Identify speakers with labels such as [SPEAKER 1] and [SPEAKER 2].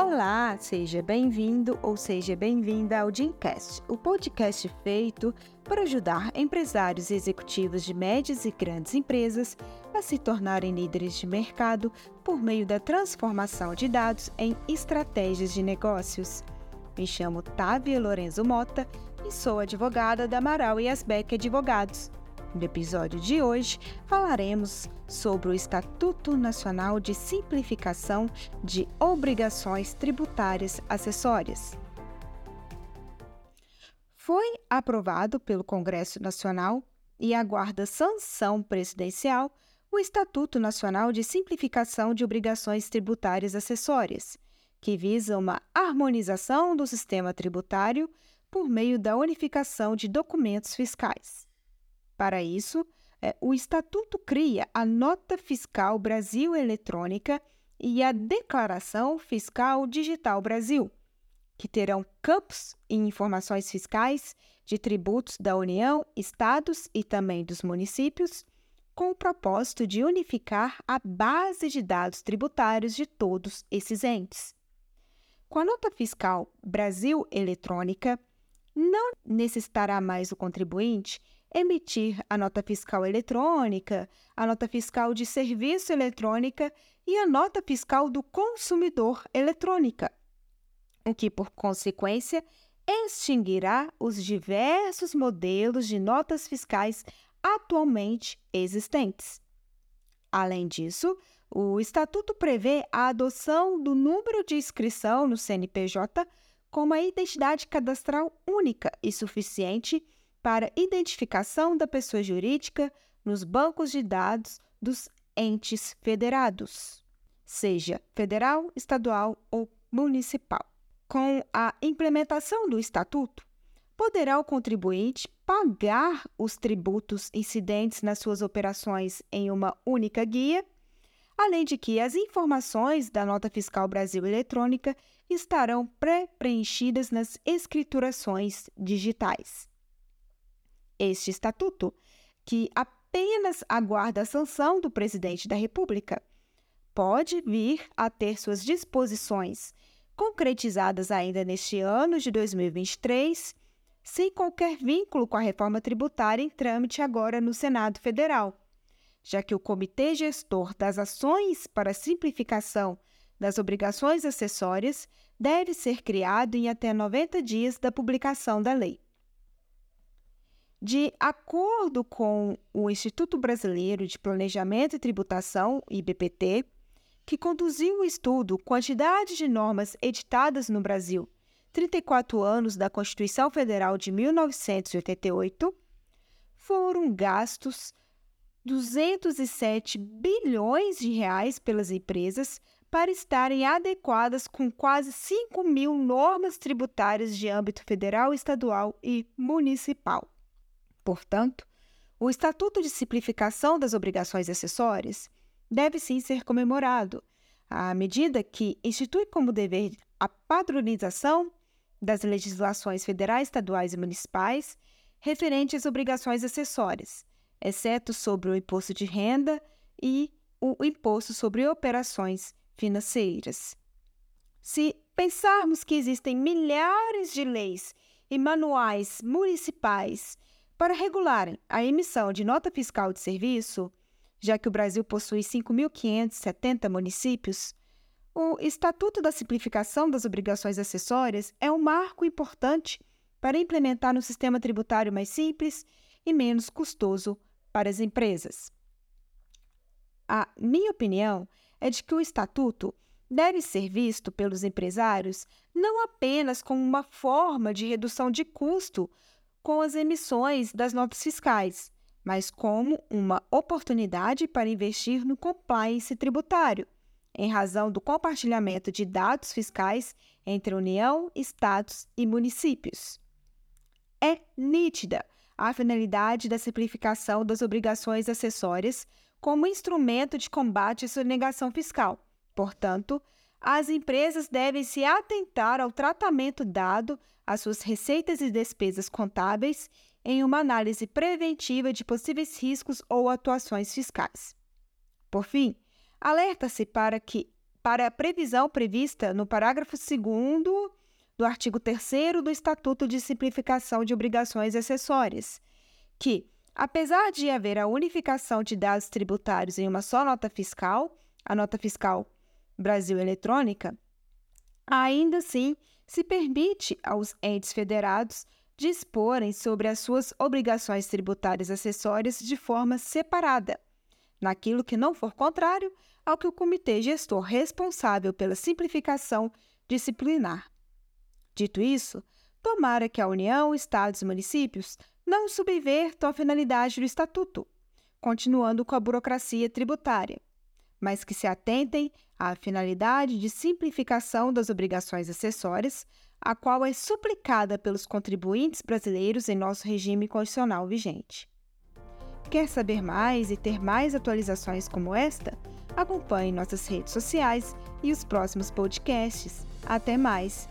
[SPEAKER 1] Olá, seja bem-vindo ou seja bem-vinda ao Dreamcast, o podcast feito para ajudar empresários e executivos de médias e grandes empresas a se tornarem líderes de mercado por meio da transformação de dados em estratégias de negócios. Me chamo Távia Lorenzo Mota e sou advogada da Amaral e Asbeck Advogados. No episódio de hoje, falaremos sobre o Estatuto Nacional de Simplificação de Obrigações Tributárias Acessórias. Foi aprovado pelo Congresso Nacional e aguarda sanção presidencial o Estatuto Nacional de Simplificação de Obrigações Tributárias Acessórias, que visa uma harmonização do sistema tributário por meio da unificação de documentos fiscais. Para isso, é, o Estatuto cria a Nota Fiscal Brasil Eletrônica e a Declaração Fiscal Digital Brasil, que terão campos e informações fiscais de tributos da União, estados e também dos municípios, com o propósito de unificar a base de dados tributários de todos esses entes. Com a nota fiscal Brasil Eletrônica, não necessitará mais o contribuinte emitir a nota fiscal eletrônica, a nota fiscal de serviço eletrônica e a nota fiscal do consumidor eletrônica, o que, por consequência, extinguirá os diversos modelos de notas fiscais atualmente existentes. Além disso, o Estatuto prevê a adoção do número de inscrição no CNPJ como a identidade cadastral única e suficiente para identificação da pessoa jurídica nos bancos de dados dos entes federados, seja federal, estadual ou municipal. Com a implementação do Estatuto, poderá o contribuinte pagar os tributos incidentes nas suas operações em uma única guia, além de que as informações da Nota Fiscal Brasil Eletrônica estarão pré-preenchidas nas escriturações digitais. Este estatuto, que apenas aguarda a sanção do presidente da República, pode vir a ter suas disposições concretizadas ainda neste ano de 2023, sem qualquer vínculo com a reforma tributária em trâmite agora no Senado Federal, já que o Comitê Gestor das Ações para Simplificação das Obrigações Acessórias deve ser criado em até 90 dias da publicação da lei. De acordo com o Instituto Brasileiro de Planejamento e Tributação, IBPT, que conduziu o estudo Quantidade de Normas Editadas no Brasil, 34 anos da Constituição Federal de 1988, foram gastos 207 bilhões de reais pelas empresas para estarem adequadas com quase 5 mil normas tributárias de âmbito federal, estadual e municipal. Portanto, o Estatuto de Simplificação das Obrigações Acessórias deve sim ser comemorado, à medida que institui como dever a padronização das legislações federais, estaduais e municipais referentes às obrigações acessórias, exceto sobre o imposto de renda e o imposto sobre operações financeiras. Se pensarmos que existem milhares de leis e manuais municipais para regularem a emissão de nota fiscal de serviço, já que o Brasil possui 5.570 municípios, o Estatuto da Simplificação das Obrigações Acessórias é um marco importante para implementar um sistema tributário mais simples e menos custoso para as empresas. A minha opinião é de que o Estatuto deve ser visto pelos empresários não apenas como uma forma de redução de custo com as emissões das notas fiscais, mas como uma oportunidade para investir no compliance tributário, em razão do compartilhamento de dados fiscais entre União, estados e municípios. É nítida a finalidade da simplificação das obrigações acessórias como instrumento de combate à sonegação fiscal. Portanto, as empresas devem se atentar ao tratamento dado às suas receitas e despesas contábeis em uma análise preventiva de possíveis riscos ou atuações fiscais. Por fim, alerta-se para que, para a previsão prevista no parágrafo 2 do artigo 3 do Estatuto de Simplificação de Obrigações Acessórias, que, apesar de haver a unificação de dados tributários em uma só nota fiscal, a nota fiscal Brasil Eletrônica, ainda assim se permite aos entes federados disporem sobre as suas obrigações tributárias acessórias de forma separada, naquilo que não for contrário ao que o comitê gestor responsável pela simplificação disciplinar. Dito isso, tomara que a União, Estados e municípios não subvertam a finalidade do Estatuto, continuando com a burocracia tributária, mas que se atentem à finalidade de simplificação das obrigações acessórias, a qual é suplicada pelos contribuintes brasileiros em nosso regime constitucional vigente. Quer saber mais e ter mais atualizações como esta? Acompanhe nossas redes sociais e os próximos podcasts. Até mais!